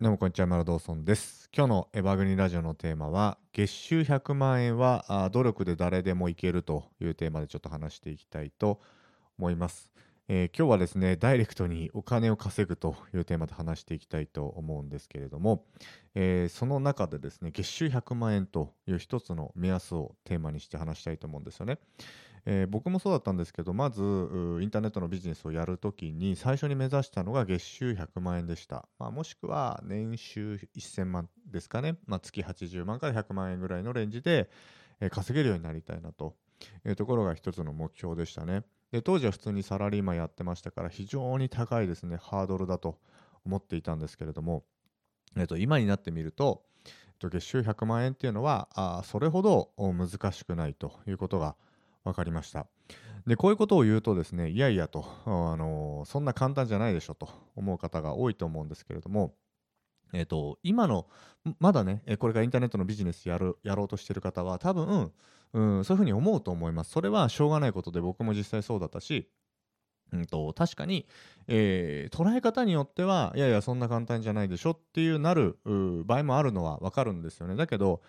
どうもこんにちは、マラドーソンです。今日のエバグニラジオのテーマは、月収100万円は努力で誰でもいけるというテーマでちょっと話していきたいと思います。えー今日はですね、ダイレクトにお金を稼ぐというテーマで話していきたいと思うんですけれども、えーその中でですね、月収100万円という一つの目安をテーマにして話したいと思うんですよね。えー僕もそうだったんですけどまずインターネットのビジネスをやるときに最初に目指したのが月収100万円でした、まあ、もしくは年収1000万ですかね、まあ、月80万から100万円ぐらいのレンジで、えー稼げるようになりたいなと。いうところが一つの目標でしたね。で当時は普通にサラリーマンやってましたから非常に高いですね。ハードルだと思っていたんですけれども、えー、と今になってみるとえっと月収100万円っていうのはあそれほど難しくないということが分かりました。でこういうことを言うとですねいやいやと、あのそんな簡単じゃないでしょと思う方が多いと思うんですけれどもえっ、と今のまだねこれからインターネットのビジネスやるやろうとしてる方は多分、うん、そういうふうに思うと思います。それはしょうがないことで僕も実際そうだったしうん、と確かに、えー捉え方によってはいやいやそんな簡単じゃないでしょっていうなる場合もあるのは分かるんですよね。だけど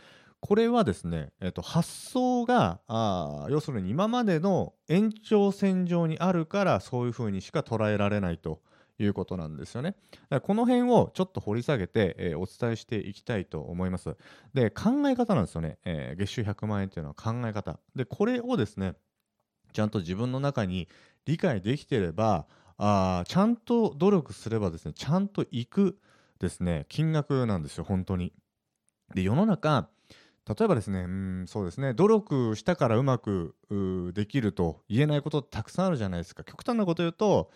これはですね、えっと発想があ要するに今までの延長線上にあるからそういうふうにしか捉えられないということなんですよね。だからこの辺をちょっと掘り下げて、えーお伝えしていきたいと思います。で考え方なんですよね、えー月収100万円っていうのは考え方。でこれをですねちゃんと自分の中に理解できてればあちゃんと努力すればですねちゃんといくですね金額なんですよ本当に。で世の中例えばですねうんそうですね。努力したからうまくできると言えないことたくさんあるじゃないですか。極端なこと言うと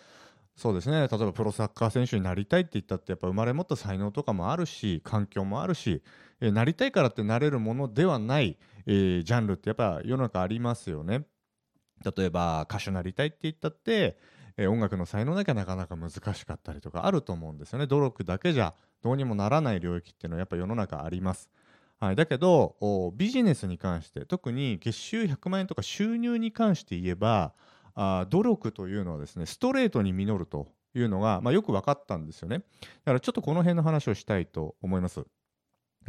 そうですね。例えばプロサッカー選手になりたいって言ったってやっぱ生まれ持った才能とかもあるし環境もあるし、えなりたいからってなれるものではない、えージャンルってやっぱ世の中ありますよね。例えば歌手になりたいって言ったって、えー音楽の才能なきゃなかなか難しかったりとかあると思うんですよね。努力だけじゃどうにもならない領域っていうのはやっぱ世の中あります、はい、だけどビジネスに関して特に月収100万円とか収入に関して言えばあ努力というのはですねストレートに実るというのが、まあ、よく分かったんですよね。だからちょっとこの辺の話をしたいと思います。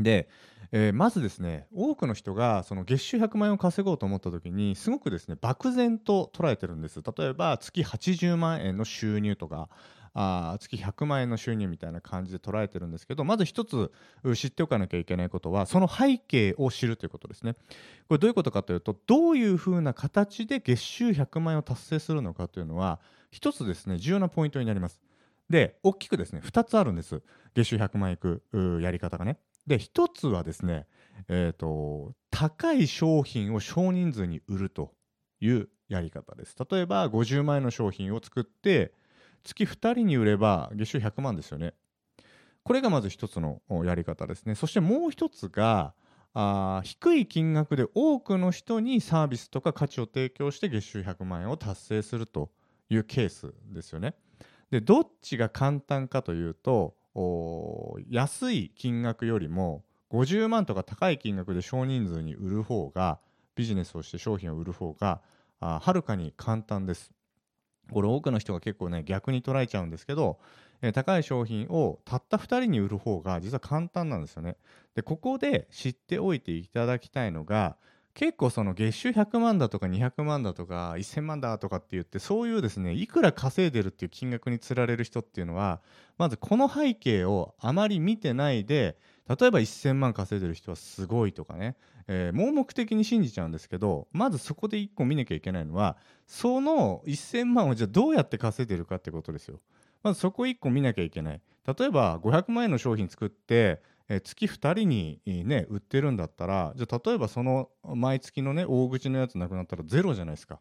で、えーまずですね多くの人がその月収100万円を稼ごうと思った時にすごくですね漠然と捉えてるんです。例えば月80万円の収入とかあ月100万円の収入みたいな感じで捉えてるんですけどまず一つ知っておかなきゃいけないことはその背景を知るということですね。これどういうことかというとどういうふうな形で月収100万円を達成するのかというのは一つですね重要なポイントになります。で大きくですね2つあるんです。月収100万円いくやり方がね。で一つはですねえ、と高い商品を少人数に売るというやり方です。例えば50万円の商品を作って月2人に売れば月収100万ですよね。これがまず一つのやり方ですね。そしてもう一つがあ低い金額で多くの人にサービスとか価値を提供して月収100万円を達成するというケースですよね。でどっちが簡単かというとお安い金額よりも50万とか高い金額で少人数に売る方がビジネスをして商品を売る方があはるかに簡単です。これ多くの人が結構ね逆に捉えちゃうんですけど、えー高い商品をたった2人に売る方が実は簡単なんですよね。でここで知っておいていただきたいのが結構その月収100万だとか200万だとか1000万だとかって言ってそういうですねいくら稼いでるっていう金額につられる人っていうのはまずこの背景をあまり見てないで例えば1000万稼いでる人はすごいとかね、えー盲目的に信じちゃうんですけどまずそこで1個見なきゃいけないのはその1000万をじゃあどうやって稼いでるかってことですよ。まずそこ1個見なきゃいけない。例えば500万円の商品作ってえー月2人に、ね、売ってるんだったらじゃあ例えばその毎月のね大口のやつなくなったらゼロじゃないですか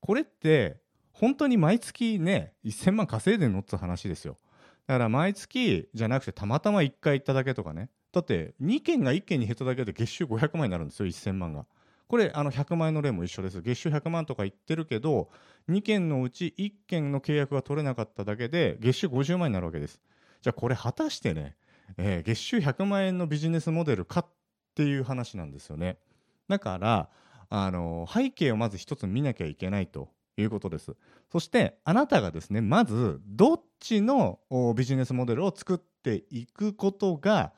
これって本当に毎月ね1000万稼いでんのって話ですよだから毎月じゃなくてたまたま1回行っただけとかねだって2件が1件に減っただけで月収500万になるんですよ1000万が。これあの100万円の例も一緒です。月収100万とか言ってるけど2件のうち1件の契約が取れなかっただけで月収50万円になるわけです。じゃあこれ果たしてねえー月収100万円のビジネスモデルかっていう話なんですよね。だからあの背景をまず一つ見なきゃいけないということです。そしてあなたがですねまずどっちのビジネスモデルを作っていくことが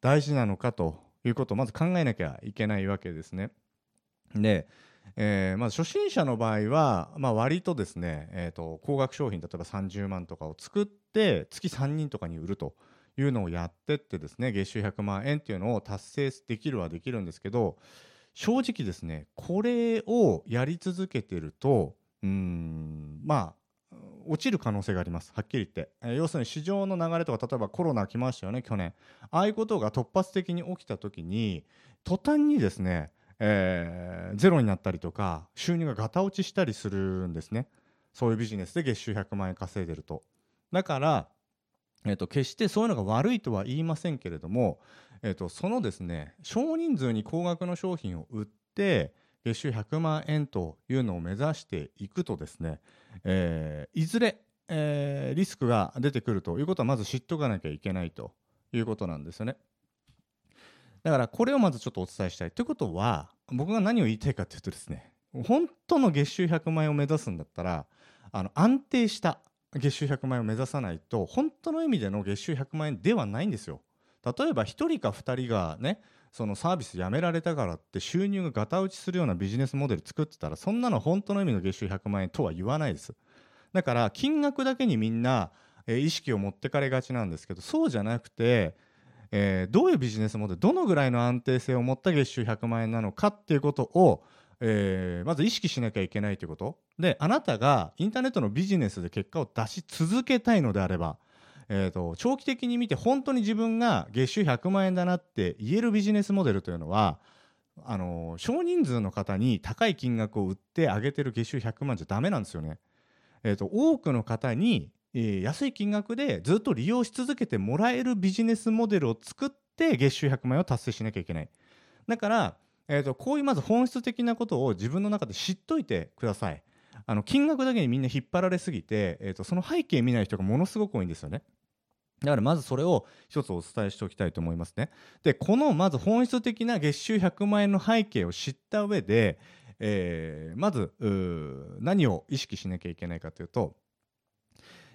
大事なのかということをまず考えなきゃいけないわけですね。で、えー、まず初心者の場合は、まあ、割とですね、えーと、高額商品例えば30万とかを作って月3人とかに売るというのをやってってですね月収100万円っていうのを達成できるはできるんですけど正直ですねこれをやり続けてるとうんまあ落ちる可能性があります。はっきり言って、えー、要するに市場の流れとか例えばコロナ来ましたよね去年。ああいうことが突発的に起きた時に途端にですねえー、ゼロになったりとか収入がガタ落ちしたりするんですね。そういうビジネスで月収100万円稼いでると。だから、えーと、決してそういうのが悪いとは言いませんけれども、えーと、そのですね少人数に高額の商品を売って月収100万円というのを目指していくとですね、えー、いずれ、えー、リスクが出てくるということはまず知っておかなきゃいけないということなんですよね。だからこれをまずちょっとお伝えしたい。ということは、僕が何を言いたいかというとですね、本当の月収100万円を目指すんだったら、あの安定した月収100万円を目指さないと、本当の意味での月収100万円ではないんですよ。例えば1人か2人がね、そのサービスやめられたからって収入がガタ落ちするようなビジネスモデル作ってたら、そんなの本当の意味の月収100万円とは言わないです。だから金額だけにみんな、え意識を持ってかれがちなんですけど、そうじゃなくて、えー、どういうビジネスモデルどのぐらいの安定性を持った月収100万円なのかっていうことを、えー、まず意識しなきゃいけないということであなたがインターネットのビジネスで結果を出し続けたいのであれば、えーと、長期的に見て本当に自分が月収100万円だなって言えるビジネスモデルというのはあの少人数の方に高い金額を売ってあげてる月収100万じゃダメなんですよね。えーと多くの方にえー、安い金額でずっと利用し続けてもらえるビジネスモデルを作って月収100万円を達成しなきゃいけない。だから、えーと、こういうまず本質的なことを自分の中で知っといてください。あの金額だけにみんな引っ張られすぎて、えーと、その背景見ない人がものすごく多いんですよね。だからまずそれを一つお伝えしておきたいと思いますね。で、このまず本質的な月収100万円の背景を知った上で、えー、まず何を意識しなきゃいけないかというと、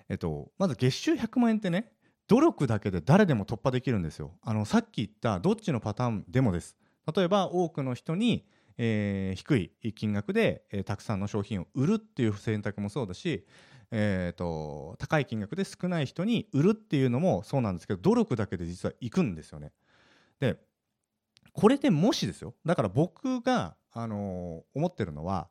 えっと、まず月収100万円ってね努力だけで誰でも突破できるんですよあのさっき言ったどっちのパターンでもです例えば多くの人に、えー、低い金額で、えー、たくさんの商品を売るっていう選択もそうだし、えーと、高い金額で少ない人に売るっていうのもそうなんですけど努力だけで実はいくんですよね。でこれでもしですよ。だから僕が、あのー、思ってるのは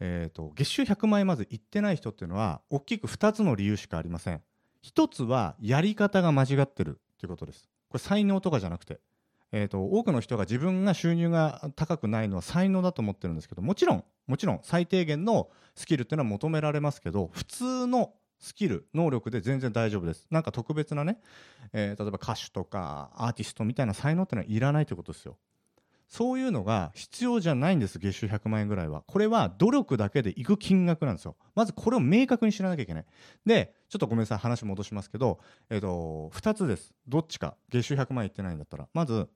えーと、月収100万円まず行ってない人っていうのは大きく2つの理由しかありません。1つはやり方が間違ってるっていうことです。これ才能とかじゃなくて、えーと、多くの人が自分が収入が高くないのは才能だと思ってるんですけどもちろんもちろん最低限のスキルっていうのは求められますけど普通のスキル能力で全然大丈夫です。なんか特別なね、えー、例えば歌手とかアーティストみたいな才能っていうのはいらないということですよ。そういうのが必要じゃないんです月収100万円ぐらいは。これは努力だけでいく金額なんですよ。まずこれを明確に知らなきゃいけない。でちょっとごめんなさい話戻しますけど、えーと、2つです。どっちか。月収100万円いってないんだったら。まず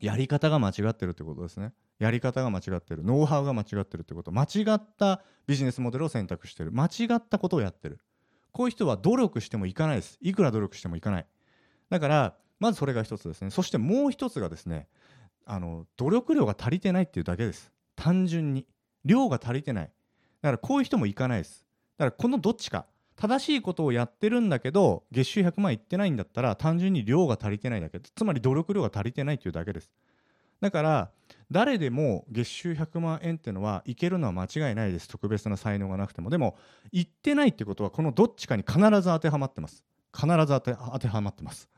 やり方が間違ってるってことですね。やり方が間違ってる。ノウハウが間違ってるってこと。間違ったビジネスモデルを選択してる。間違ったことをやってる。こういう人は努力してもいかないです。いくら努力してもいかない。だからまずそれが一つですね。そしてもう一つがですねあの努力量が足りてないっていうだけです。単純に。量が足りてない。だからこういう人もいかないです。だからこのどっちか。正しいことをやってるんだけど月収100万いってないんだったら単純に量が足りてないだけつまり努力量が足りてないっていうだけです。だから誰でも月収100万円っていうのはいけるのは間違いないです。特別な才能がなくても。でもいってないってことはこのどっちかに必ず当てはまってます。必ず当て当てはまってます。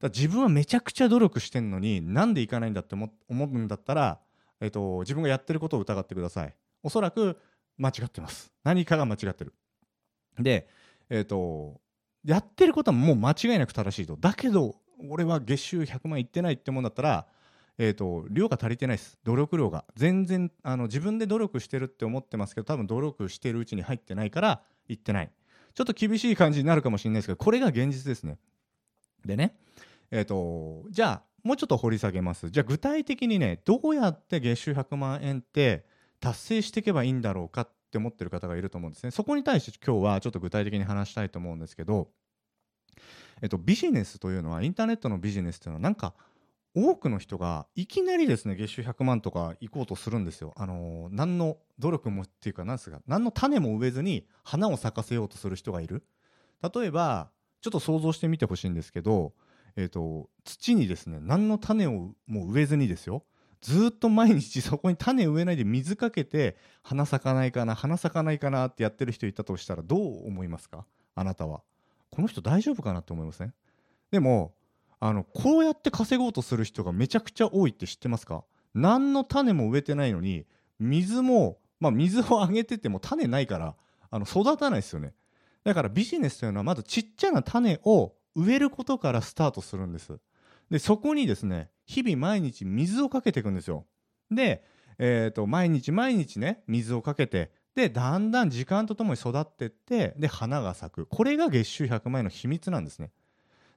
だ自分はめちゃくちゃ努力してんのになんでいかないんだって思うんだったら、えーと、自分がやってることを疑ってください。おそらく間違ってます。何かが間違ってる。でえ、ー、とやってることはもう間違いなく正しいと。だけど俺は月収100万いってないって思うんだったらえーと、量が足りてないです。努力量が。全然あの自分で努力してるって思ってますけど多分努力してるうちに入ってないからいってない。ちょっと厳しい感じになるかもしれないですけどこれが現実ですね。でねえーと、じゃあもうちょっと掘り下げます。じゃあ具体的にねどうやって月収100万円って達成していけばいいんだろうかっって思ってる方がいると思うんですねそこに対して今日はちょっと具体的に話したいと思うんですけど、えっと、ビジネスというのはインターネットのビジネスというのはなんか多くの人がいきなりですね月収100万とか行こうとするんですよ。あのー、何の努力もっていうか何ですか何の種も植えずに花を咲かせようとする人がいる。例えばちょっと想像してみてほしいんですけど、えーと、土にですね何の種をもう植えずにですよずっと毎日そこに種植えないで水かけて花咲かないかな花咲かないかなってやってる人いたとしたらどう思いますか？あなたは。この人大丈夫かなって思いません？でもあのこうやって稼ごうとする人がめちゃくちゃ多いって知ってますか？何の種も植えてないのに水もまあ水をあげてても種ないからあの育たないですよね。だからビジネスというのはまずちっちゃな種を植えることからスタートするんです。でそこにですね日々毎日水をかけていくんですよ。で、えーと、毎日毎日ね水をかけてでだんだん時間とともに育ってってで花が咲く。これが月収100万円の秘密なんですね。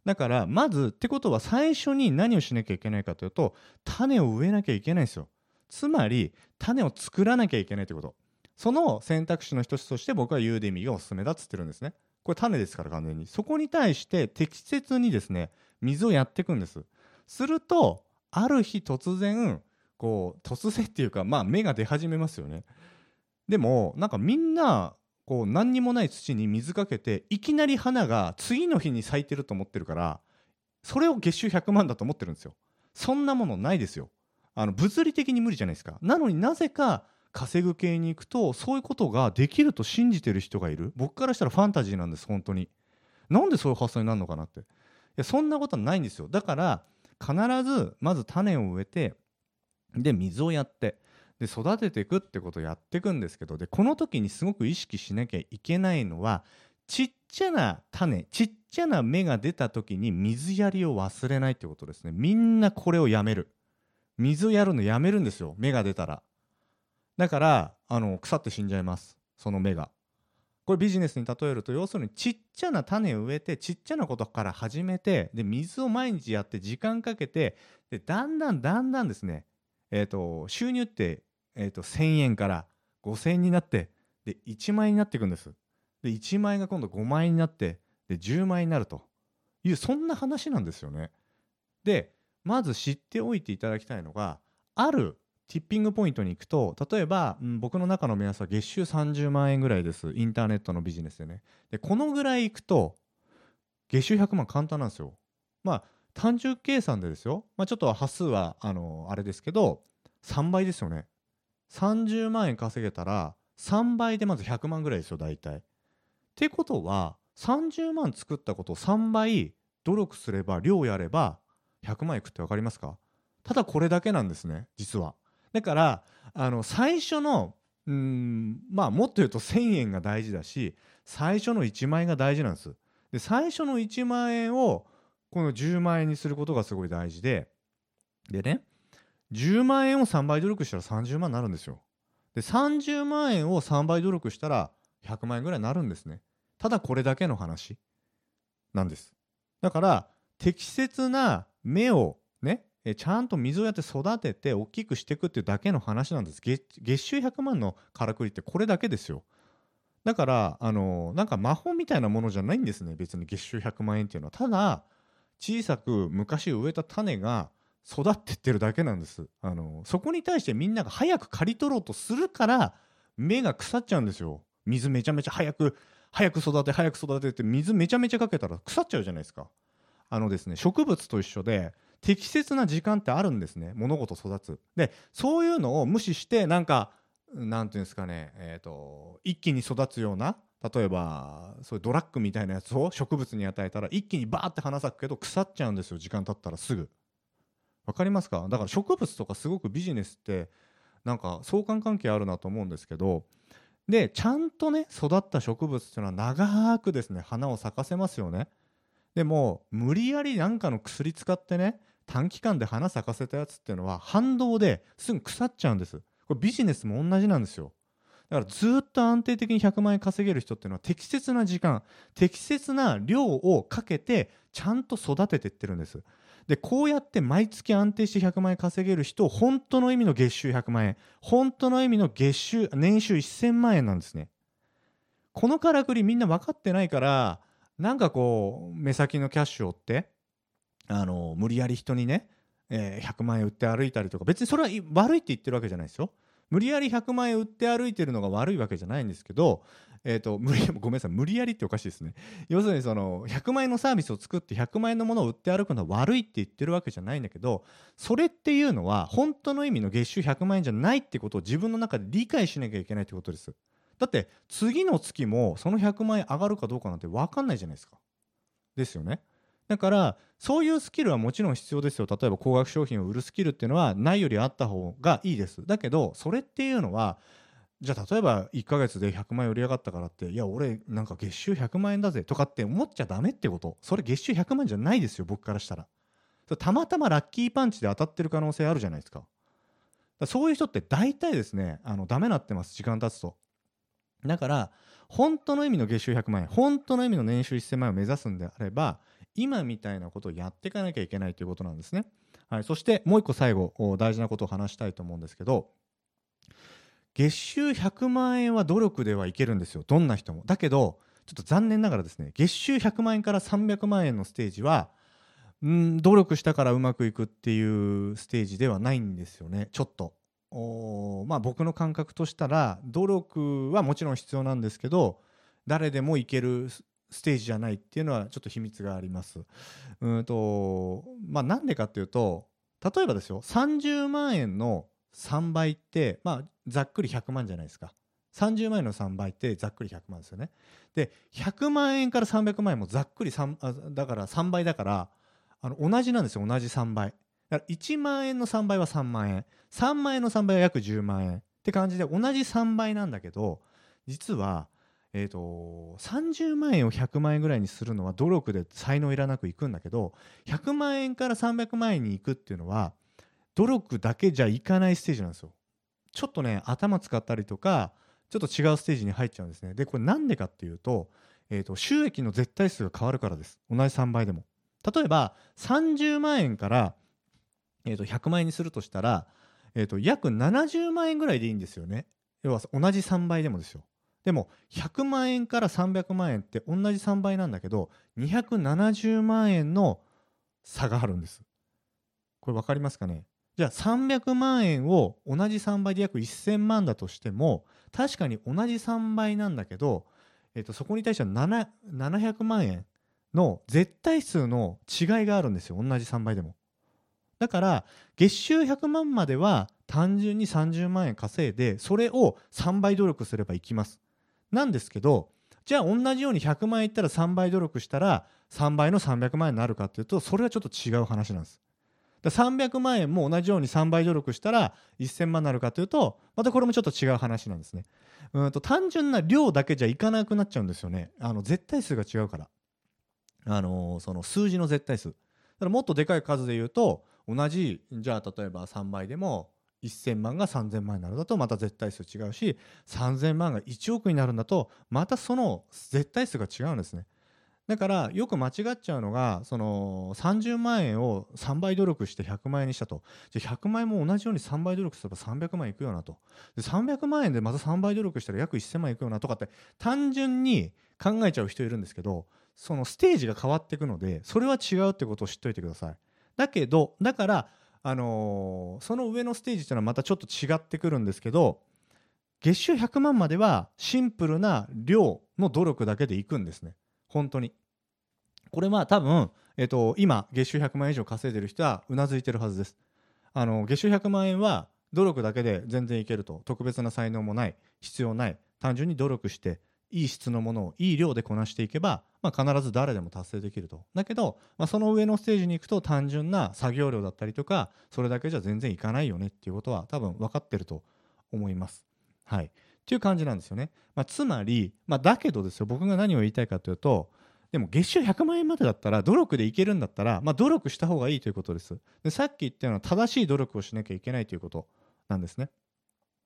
だからまずってことは最初に何をしなきゃいけないかというと種を植えなきゃいけないんですよ。つまり種を作らなきゃいけないってこと。その選択肢の一つとして僕はユーデミがおすすめだっつってるんですね。これ種ですから完全に。そこに対して適切にですね水をやっていくんです。するとある日突然こう突然っていうかまあ芽が出始めますよね。でもなんかみんなこう何にもない土に水かけていきなり花が次の日に咲いてると思ってるからそれを月収100万だと思ってるんですよ。そんなものないですよ。あの物理的に無理じゃないですか。なのになぜか稼ぐ系に行くとそういうことができると信じてる人がいる。僕からしたらファンタジーなんです本当に。なんでそういう発想になるのかなって。いやそんなことはないんですよ。だから必ずまず種を植えてで水をやってで育てていくってことをやっていくんですけどでこの時にすごく意識しなきゃいけないのはちっちゃな種ちっちゃな芽が出た時に水やりを忘れないってことですね。みんなこれをやめる。水をやるのやめるんですよ芽が出たら。だからあの腐って死んじゃいます。その芽が。これビジネスに例えると要するにちっちゃな種を植えてちっちゃなことから始めてで水を毎日やって時間かけてでだんだんだんだんですね。えと、収入って、えと、1000円から5000円になってで1万円になっていくんです。で1万円が今度5万円になってで10万円になると。いうそんな話なんですよね。でまず知っておいていただきたいのがあるティッピングポイントに行くと例えば、うん、僕の中の目安は月収30万円ぐらいです。インターネットのビジネスでね。でこのぐらい行くと月収100万簡単なんですよ。まあ単純計算でですよ、まあ、ちょっと端数はあのあれですけど3倍ですよね。30万円稼げたら3倍でまず100万ぐらいですよ大体。ってことは30万作ったことを3倍努力すれば量やれば100万いくって分かりますか？ただこれだけなんですね実は。だからあの最初のうんまあもっと言うと1,000円が大事だし最初の1万円が大事なんです。で最初の1万円をこの10万円にすることがすごい大事ででね10万円を3倍努力したら30万になるんですよ。で30万円を3倍努力したら100万円ぐらいになるんですね。ただこれだけの話なんです。だから適切な芽をねちゃんと水をやって育てて大きくしていくっていうだけの話なんです。月収100万のからくりってこれだけですよ。だからあのなんか魔法みたいなものじゃないんですね。別に月収100万円っていうのは。ただ小さく昔植えた種が育ってってるだけなんです。あのそこに対してみんなが早く刈り取ろうとするから芽が腐っちゃうんですよ。水めちゃめちゃ早く早く育て早く育てって水めちゃめちゃかけたら腐っちゃうじゃないですか。あのですね植物と一緒で適切な時間ってあるんですね。物事育つ。でそういうのを無視してなんかなんていうんですかねえっ、ー、と一気に育つような例えばそういうドラッグみたいなやつを植物に与えたら一気にバーって花咲くけど腐っちゃうんですよ時間経ったらすぐ。わかりますか？だから植物とかすごくビジネスってなんか相関関係あるなと思うんですけどでちゃんとね育った植物っていうのは長くですね花を咲かせますよね。でも無理やりなんかの薬使ってね短期間で花咲かせたやつっていうのは反動ですぐ腐っちゃうんです。これビジネスも同じなんですよ。だからずっと安定的に100万円稼げる人っていうのは適切な時間適切な量をかけてちゃんと育てていってるんです。でこうやって毎月安定して100万円稼げる人本当の意味の月収100万円本当の意味の月収年収1000万円なんですね。このからくりみんな分かってないからなんかこう目先のキャッシュを追ってあの無理やり人にね、えー、100万円売って歩いたりとか別にそれは悪いって言ってるわけじゃないですよ。無理やり100万円売って歩いてるのが悪いわけじゃないんですけど、えーと、無理 ごめんなさい無理やりっておかしいですね。要するにその100万円のサービスを作って100万円のものを売って歩くのは悪いって言ってるわけじゃないんだけどそれっていうのは本当の意味の月収100万円じゃないってことを自分の中で理解しなきゃいけないってことです。だって次の月もその100万円上がるかどうかなんて分かんないじゃないですか。ですよね。だからそういうスキルはもちろん必要ですよ。例えば高額商品を売るスキルっていうのはないよりあった方がいいです。だけどそれっていうのはじゃあ例えば1ヶ月で100万円売り上がったからっていや俺なんか月収100万円だぜとかって思っちゃダメってこと。それ月収100万円じゃないですよ僕からしたら。たまたまラッキーパンチで当たってる可能性あるじゃないですか。そういう人って大体ですねあのダメなってます時間経つと。だから本当の意味の月収100万円本当の意味の年収1000万円を目指すんであれば今みたいなことをやっていかなきゃいけないということなんですね。はい、そしてもう一個最後大事なことを話したいと思うんですけど月収100万円は努力ではいけるんですよどんな人も。だけどちょっと残念ながらですね月収100万円から300万円のステージはん努力したからうまくいくっていうステージではないんですよねちょっと。まあ僕の感覚としたら努力はもちろん必要なんですけど誰でもいけるステージじゃないっていうのはちょっと秘密があります。うんとまあなんでかっていうと例えばですよ30万円の3倍ってまあざっくり100万じゃないですか。30万円の3倍ってざっくり100万ですよね。で100万円から300万円もざっくり3あだから3倍だからあの同じなんですよ同じ3倍。だから1万円の3倍は3万円3万円の3倍は約10万円って感じで同じ3倍なんだけど実はえーと、30万円を100万円ぐらいにするのは努力で才能いらなくいくんだけど100万円から300万円に行くっていうのは努力だけじゃいかないステージなんですよ。ちょっとね頭使ったりとかちょっと違うステージに入っちゃうんですね。でこれなんでかっていうと,、えーと、収益の絶対数が変わるからです同じ3倍でも。例えば30万円から、えー、と100万円にするとしたら、えー、と約70万円ぐらいでいいんですよね。要は同じ3倍でもですよ。でも100万円から300万円って同じ3倍なんだけど270万円の差があるんですこれ分かりますかね？じゃあ300万円を同じ3倍で約1000万だとしても確かに同じ3倍なんだけど、えー、とそこに対しては700万円の絶対数の違いがあるんですよ同じ3倍でもだから月収100万までは単純に30万円稼いでそれを3倍努力すればいきますなんですけどじゃあ同じように100万円いったら3倍努力したら3倍の300万円になるかっていうとそれはちょっと違う話なんです。だ300万円も同じように3倍努力したら1000万になるかというとまたこれもちょっと違う話なんですね。うんと単純な量だけじゃいかなくなっちゃうんですよね。あの絶対数が違うから。あのー、その数字の絶対数。だからもっとでかい数で言うと同じじゃあ例えば3倍でも1000万が3000万になるんだとまた絶対数違うし3000万が1億になるんだとまたその絶対数が違うんですね。だからよく間違っちゃうのがその30万円を3倍努力して100万円にしたと。じゃ100万円も同じように3倍努力すれば300万いくよなと。で300万円でまた3倍努力したら約1000万いくよなとかって単純に考えちゃう人いるんですけどそのステージが変わっていくのでそれは違うってことを知っておいてください。だけどだからあのー、その上のステージっていうのはまたちょっと違ってくるんですけど月収100万まではシンプルな量の努力だけでいくんですね。本当に。これは多分、えーと、今月収100万円以上稼いでる人はうなずいてるはずです。あの月収100万円は努力だけで全然いけると。特別な才能もない。必要ない。単純に努力していい質のものをいい量でこなしていけば、まあ、必ず誰でも達成できると。だけど、まあ、その上のステージに行くと単純な作業量だったりとかそれだけじゃ全然いかないよねっていうことは多分分かってると思います。はい。っていう感じなんですよね。まあ、つまり、まあ、だけどですよ僕が何を言いたいかというとでも月収100万円までだったら努力でいけるんだったら、まあ、努力した方がいいということです。でさっき言ったような正しい努力をしなきゃいけないということなんですね。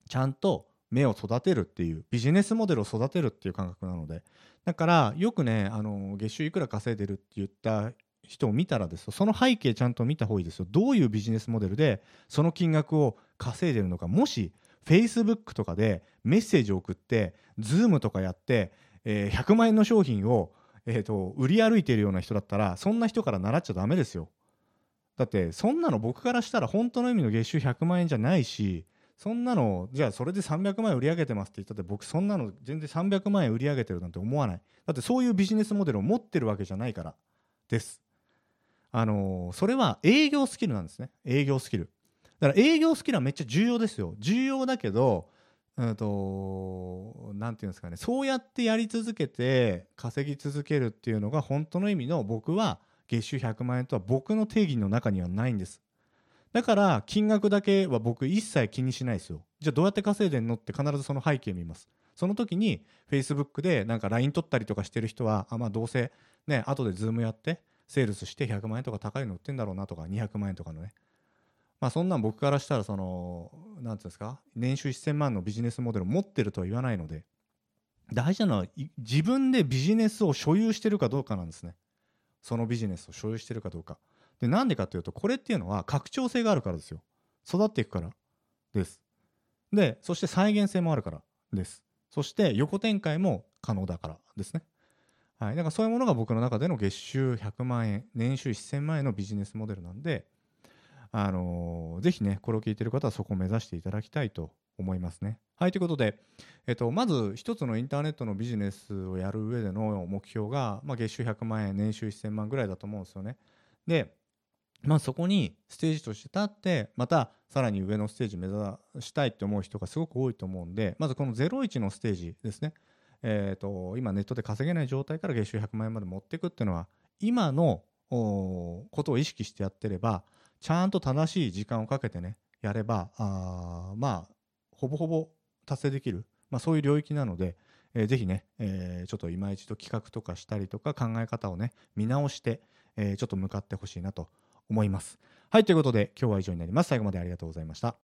ちゃんと目を育てるっていうビジネスモデルを育てるっていう感覚なので。だからよくねあの月収いくら稼いでるって言った人を見たらですよ。その背景ちゃんと見た方がいいですよ。どういうビジネスモデルでその金額を稼いでるのか。もし Facebook とかでメッセージを送って Zoom とかやって、えー、100万円の商品を、えーと、売り歩いてるような人だったらそんな人から習っちゃダメですよ。だってそんなの僕からしたら本当の意味の月収100万円じゃないしそんなのじゃあそれで300万円売り上げてますって言ったって僕そんなの全然300万円売り上げてるなんて思わない。だってそういうビジネスモデルを持ってるわけじゃないからです。あのー、それは営業スキルなんですね。営業スキル。だから営業スキルはめっちゃ重要ですよ。重要だけどうんと何て言うんですかね。そうやってやり続けて稼ぎ続けるっていうのが本当の意味の僕は月収100万円とは僕の定義の中にはないんです。だから金額だけは僕一切気にしないですよ。じゃあどうやって稼いでんのって必ずその背景見ます。その時に Facebook でなんか LINE 取ったりとかしてる人はあまあどうせね後で Zoom やってセールスして100万円とか高いの売ってんだろうなとか200万円とかのね。まあそんなん僕からしたらその何て言うんですか？年収1000万のビジネスモデルを持ってるとは言わないので大事なのは自分でビジネスを所有してるかどうかなんですね。そのビジネスを所有してるかどうか。でなんでかというとこれっていうのは拡張性があるからですよ。育っていくから。です。でそして再現性もあるから。です。そして横展開も可能だから。ですね。はい、だからそういうものが僕の中での月収100万円年収1000万円のビジネスモデルなんで、あのー、ぜひねこれを聞いてる方はそこを目指していただきたいと思いますね。はい。ということで、えっと、まず一つのインターネットのビジネスをやる上での目標が、まあ、月収100万円年収1000万ぐらいだと思うんですよね。でまあ、そこにステージとして立ってまたさらに上のステージ目指したいって思う人がすごく多いと思うんでまずこの01のステージですね、えと、今ネットで稼げない状態から月収100万円まで持っていくっていうのは今のことを意識してやってればちゃんと正しい時間をかけてねやればあまあほぼほぼ達成できる、まあ、そういう領域なので、えー、ぜひね、え、ちょっと今一度企画とかしたりとか考え方をね見直して、え、ちょっと向かってほしいなと思います。はいということで今日は以上になります。最後までありがとうございました。